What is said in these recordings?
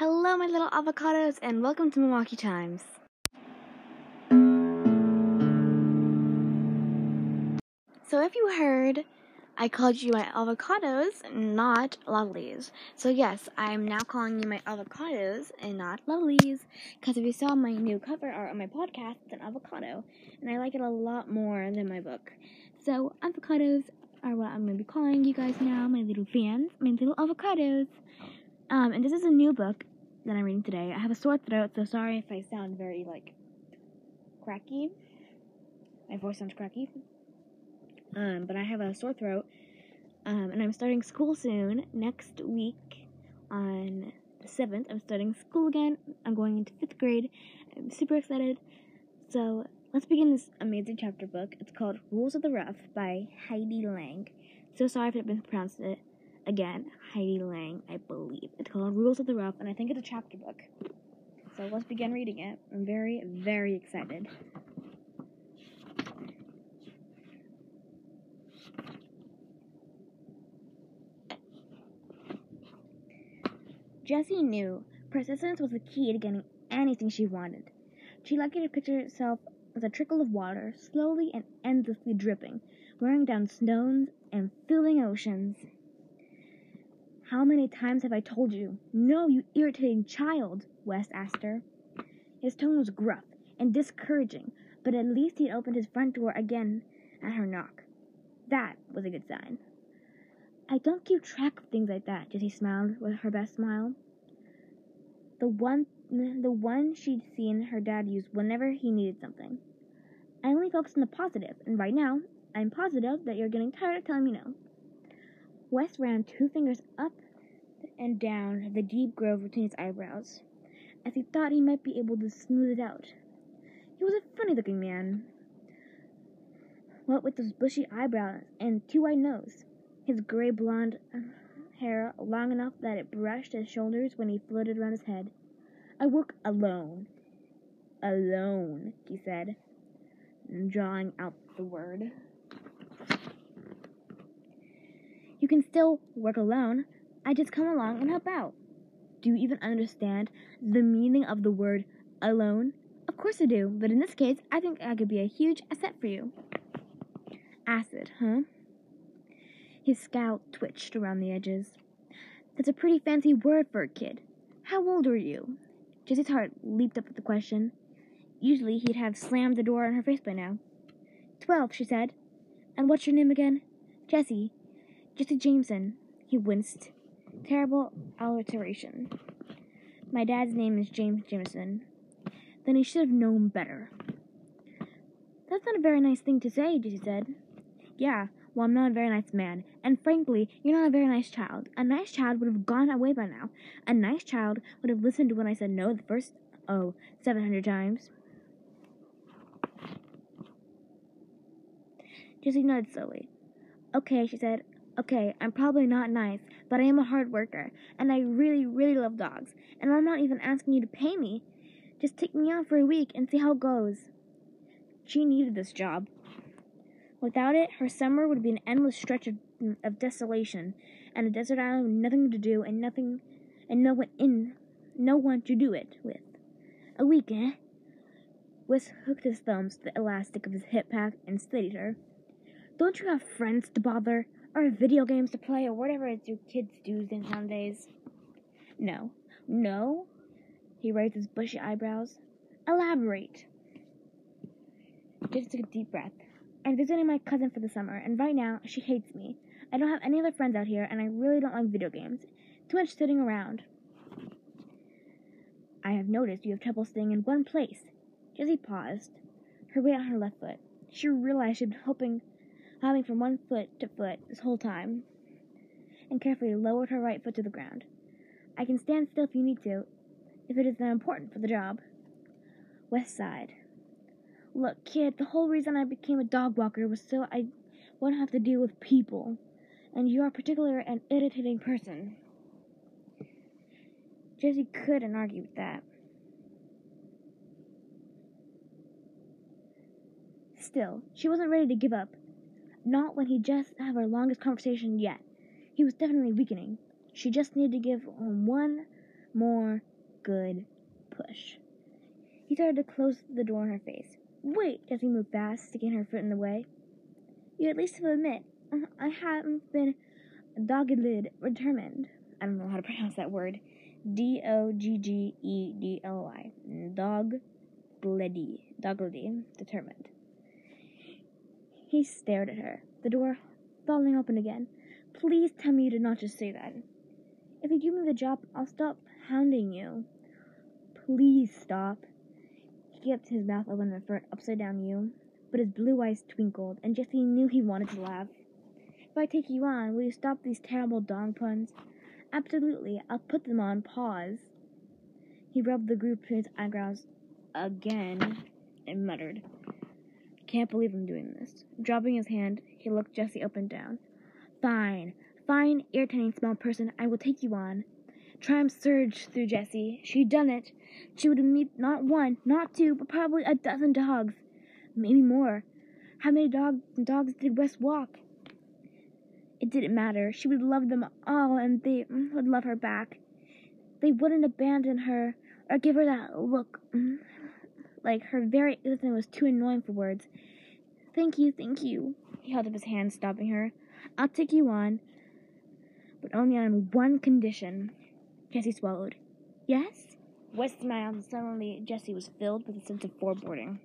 Hello, my little avocados, and welcome to Milwaukee Times. So, if you heard, I called you my avocados, not lovelies. So, yes, I'm now calling you my avocados and not lovelies. Because if you saw my new cover art on my podcast, it's an avocado. And I like it a lot more than my book. So, avocados are what I'm going to be calling you guys now, my little fans, my little avocados. Um, and this is a new book that I'm reading today. I have a sore throat, so sorry if I sound very, like, cracky. My voice sounds cracky. Um, but I have a sore throat. Um, and I'm starting school soon. Next week on the 7th, I'm starting school again. I'm going into 5th grade. I'm super excited. So let's begin this amazing chapter book. It's called Rules of the Ruff by Heidi Lang. So sorry if I mispronounced it. Again, Heidi Lang, I believe. It's called Rules of the Ruff, and I think it's a chapter book. So let's begin reading it. I'm very, very excited. Jessie knew persistence was the key to getting anything she wanted. She liked to picture herself as a trickle of water, slowly and endlessly dripping, wearing down stones and filling oceans. How many times have I told you? No, you irritating child, Wes asked her. His tone was gruff and discouraging, but at least he'd opened his front door again at her knock. That was a good sign. I don't keep track of things like that, Jessie smiled with her best smile. The one the one she'd seen her dad use whenever he needed something. I only focus on the positive, and right now, I'm positive that you're getting tired of telling me no. Wes ran two fingers up and down the deep groove between his eyebrows, as he thought he might be able to smooth it out. He was a funny looking man. What with those bushy eyebrows and two white nose, his gray blonde hair long enough that it brushed his shoulders when he floated around his head. I work alone. Alone, he said, drawing out the word. You can still work alone. I just come along and help out. Do you even understand the meaning of the word alone? Of course I do, but in this case, I think I could be a huge asset for you. Acid, huh? His scowl twitched around the edges. That's a pretty fancy word for a kid. How old are you? Jessie's heart leaped up at the question. Usually he'd have slammed the door in her face by now. Twelve, she said. And what's your name again? Jessie. Jessie Jameson. He winced. Terrible alliteration. My dad's name is James Jameson. Then he should have known better. That's not a very nice thing to say, Jessie said. Yeah, well, I'm not a very nice man. And frankly, you're not a very nice child. A nice child would have gone away by now. A nice child would have listened when I said no the first, oh, 700 times. Jessie nodded slowly. Okay, she said. Okay, I'm probably not nice, but I am a hard worker, and I really, really love dogs. And I'm not even asking you to pay me. Just take me out for a week and see how it goes. She needed this job. Without it, her summer would be an endless stretch of, of desolation, and a desert island with nothing to do and nothing, and no one in, no one to do it with. A week, eh? Wes hooked his thumbs to the elastic of his hip pack and steadied her. Don't you have friends to bother, or video games to play, or whatever it is your kids do nowadays? No. No? He raised his bushy eyebrows. Elaborate. Just took a deep breath. I'm visiting my cousin for the summer, and right now she hates me. I don't have any other friends out here, and I really don't like video games. Too much sitting around. I have noticed you have trouble staying in one place. Jessie paused, her weight on her left foot. She realized she'd been hoping, hopping from one foot to foot this whole time, and carefully lowered her right foot to the ground. I can stand still if you need to, if it is that important for the job. Wes sighed. Look, kid, the whole reason I became a dog walker was so I wouldn't have to deal with people. And you are particularly an irritating person. Jessie couldn't argue with that. Still, she wasn't ready to give up. Not when he just had our longest conversation yet. He was definitely weakening. She just needed to give him one more good push. He started to close the door in her face. Wait, Jessie moved fast, sticking her foot in the way. You at least have admit, uh, I haven't been doggedly determined. I don't know how to pronounce that word. D O G G E D L Y. Dog. Doggedly determined. He stared at her, the door falling open again. Please tell me you did not just say that. If you give me the job, I'll stop hounding you. Please stop. He kept his mouth open for an upside down U, but his blue eyes twinkled, and Jessie knew he wanted to laugh. If I take you on, will you stop these terrible dog puns? Absolutely, I'll put them on pause. He rubbed the groove between his eyebrows again and muttered, Can't believe I'm doing this. Dropping his hand, he looked Jessie up and down. Fine, fine, irritating small person, I will take you on. Triumph surged through Jessie. She'd done it. She would meet not one, not two, but probably a dozen dogs. Maybe more. How many dog, dogs did Wes walk? It didn't matter. She would love them all, and they would love her back. They wouldn't abandon her or give her that look. Like her very existence was too annoying for words. Thank you, thank you. He held up his hand, stopping her. I'll take you on, but only on one condition. Jessie swallowed. Yes? Wes smiled, and suddenly Jessie was filled with a sense of foreboding.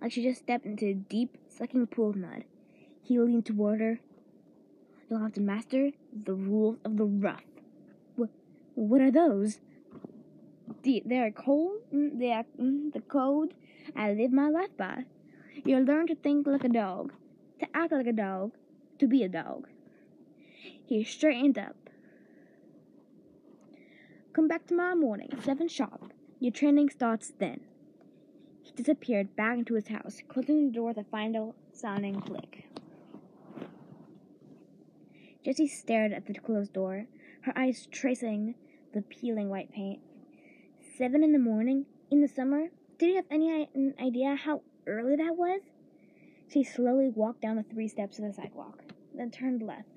Like she just stepped into a deep, sucking pool of mud. He leaned toward her. You'll have to master the rules of the ruff. What, what are those? The, they are cold. Mm, they are mm, the code I live my life by. You'll learn to think like a dog, to act like a dog, to be a dog. He straightened up. Come back tomorrow morning, seven sharp. Your training starts then. He disappeared back into his house, closing the door with a final sounding click. Jessie stared at the closed door, her eyes tracing the peeling white paint. Seven in the morning, in the summer? Did you have any idea how early that was? She slowly walked down the three steps of the sidewalk, then turned left.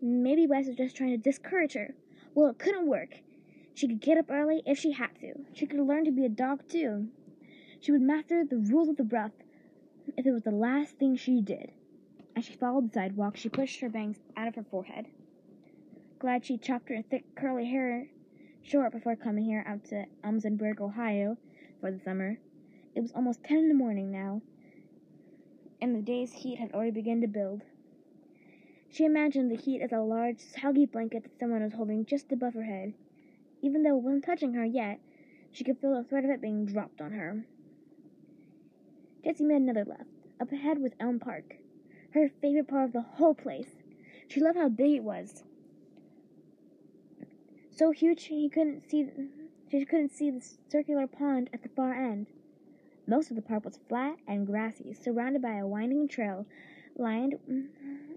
Maybe Wes was just trying to discourage her. Well, it couldn't work. She could get up early if she had to. She could learn to be a dog, too. She would master the rules of the ruff if it was the last thing she did. As she followed the sidewalk, she pushed her bangs out of her forehead. Glad she chopped her thick, curly hair short before coming here out to Elmsburg, Ohio, for the summer. It was almost ten in the morning now, and the day's heat had already begun to build. She imagined the heat as a large, soggy blanket that someone was holding just above her head. Even though it wasn't touching her yet, she could feel the threat of it being dropped on her. Jessie made another left. Up ahead was Elm Park, her favorite part of the whole place. She loved how big it was. So huge she couldn't see she couldn't see the circular pond at the far end. Most of the park was flat and grassy, surrounded by a winding trail lined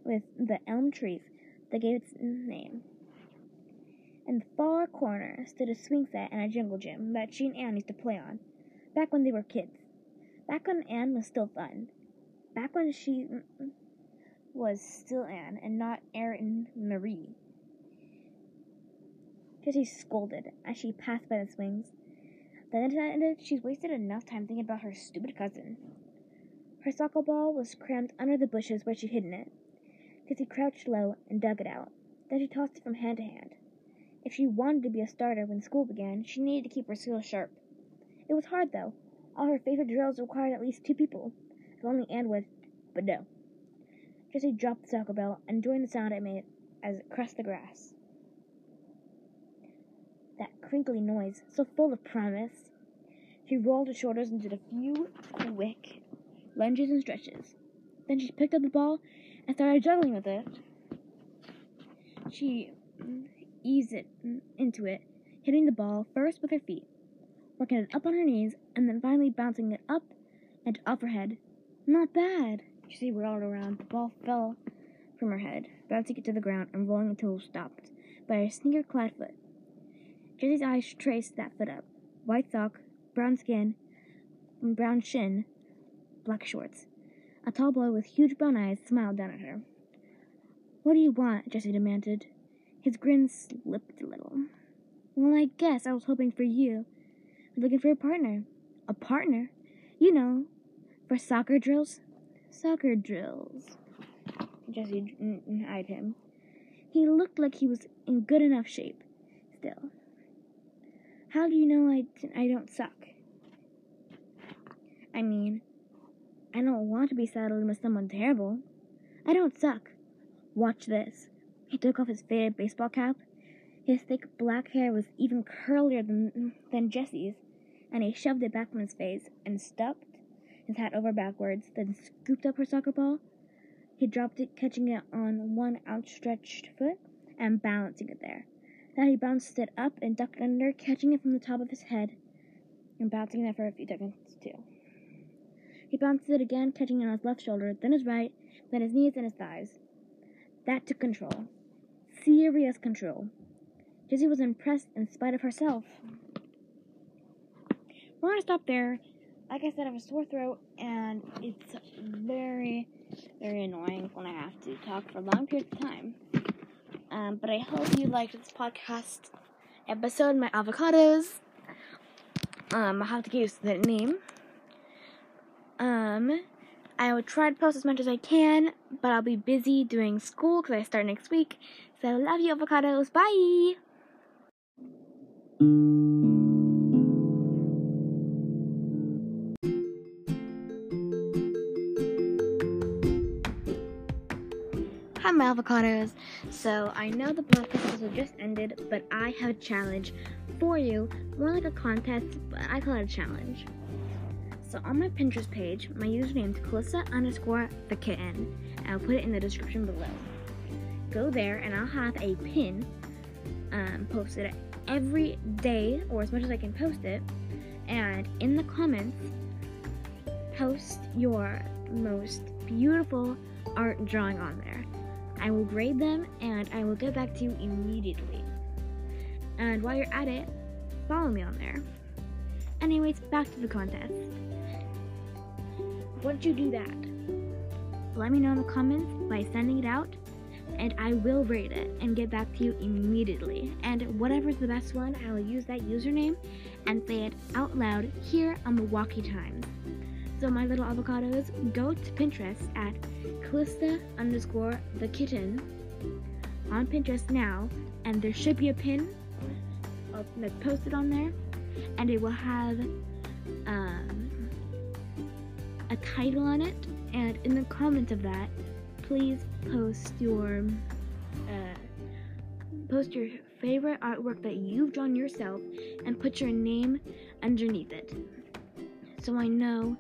with the elm trees that gave its name. In the far corner stood a swing set and a jungle gym that she and Anne used to play on, back when they were kids. Back when Anne was still fun. Back when she was still Anne and not Erin Marie. Jessie scolded as she passed by the swings. The night ended, she's wasted enough time thinking about her stupid cousin. Her soccer ball was crammed under the bushes where she'd hidden it. Jessie crouched low and dug it out. Then she tossed it from hand to hand. If she wanted to be a starter when school began, she needed to keep her skills sharp. It was hard, though. All her favorite drills required at least two people. If only Anne would, but no. Jessie dropped the soccer ball and joined the sound it made as it crushed the grass. Crinkly noise, so full of promise. She rolled her shoulders and did a few quick lunges and stretches. Then she picked up the ball and started juggling with it. She eased it into it, hitting the ball first with her feet, working it up on her knees, and then finally bouncing it up and off her head. Not bad. She rolled around. The ball fell from her head, bouncing it to the ground and rolling until it stopped by her sneaker clad foot. Jessie's eyes traced that foot up. White sock, brown skin, brown shin, black shorts. A tall boy with huge brown eyes smiled down at her. What do you want? Jessie demanded. His grin slipped a little. Well, I guess I was hoping for you. I'm looking for a partner. A partner? You know, for soccer drills. Soccer drills. Jessie eyed him. He looked like he was in good enough shape. Still. How do you know I, I don't suck? I mean, I don't want to be saddled with someone terrible. I don't suck. Watch this. He took off his faded baseball cap. His thick black hair was even curlier than, than Jessie's, and he shoved it back from his face and stuffed his hat over backwards, then scooped up her soccer ball. He dropped it, catching it on one outstretched foot and balancing it there. Then he bounced it up and ducked under, catching it from the top of his head and bouncing it for a few seconds too. He bounced it again, catching it on his left shoulder, then his right, then his knees and his thighs. That took control. Serious control. Jessie was impressed in spite of herself. We're gonna stop there. Like I said, I have a sore throat, and it's very, very annoying when I have to talk for long periods of time. Um, but I hope you liked this podcast episode, my avocados. Um, I have to get used to the name. Um, I will try to post as much as I can, but I'll be busy doing school because I start next week. So, I love you, avocados. Bye. Hi, my avocados. So, I know the podcast just ended, but I have a challenge for you. More like a contest, but I call it a challenge. So, on my Pinterest page, my username is Calissa underscore the kitten, and I'll put it in the description below. Go there, and I'll have a pin um, posted every day, or as much as I can post it. And in the comments, post your most beautiful art drawing on there. I will grade them and I will get back to you immediately. And while you're at it, follow me on there. Anyways, back to the contest. Once you do that, let me know in the comments by sending it out and I will rate it and get back to you immediately. And whatever's the best one, I will use that username and say it out loud here on the Milwaukee Times. So, my little avocados, go to Pinterest at Calista underscore the kitten on Pinterest now, and there should be a pin that's posted on there, and it will have um, a title on it, and in the comments of that, please post your uh, post your favorite artwork that you've drawn yourself and put your name underneath it. So I know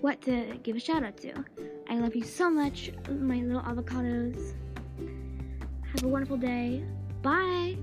what to give a shout out to. I love you so much, my little avocados. Have a wonderful day. Bye.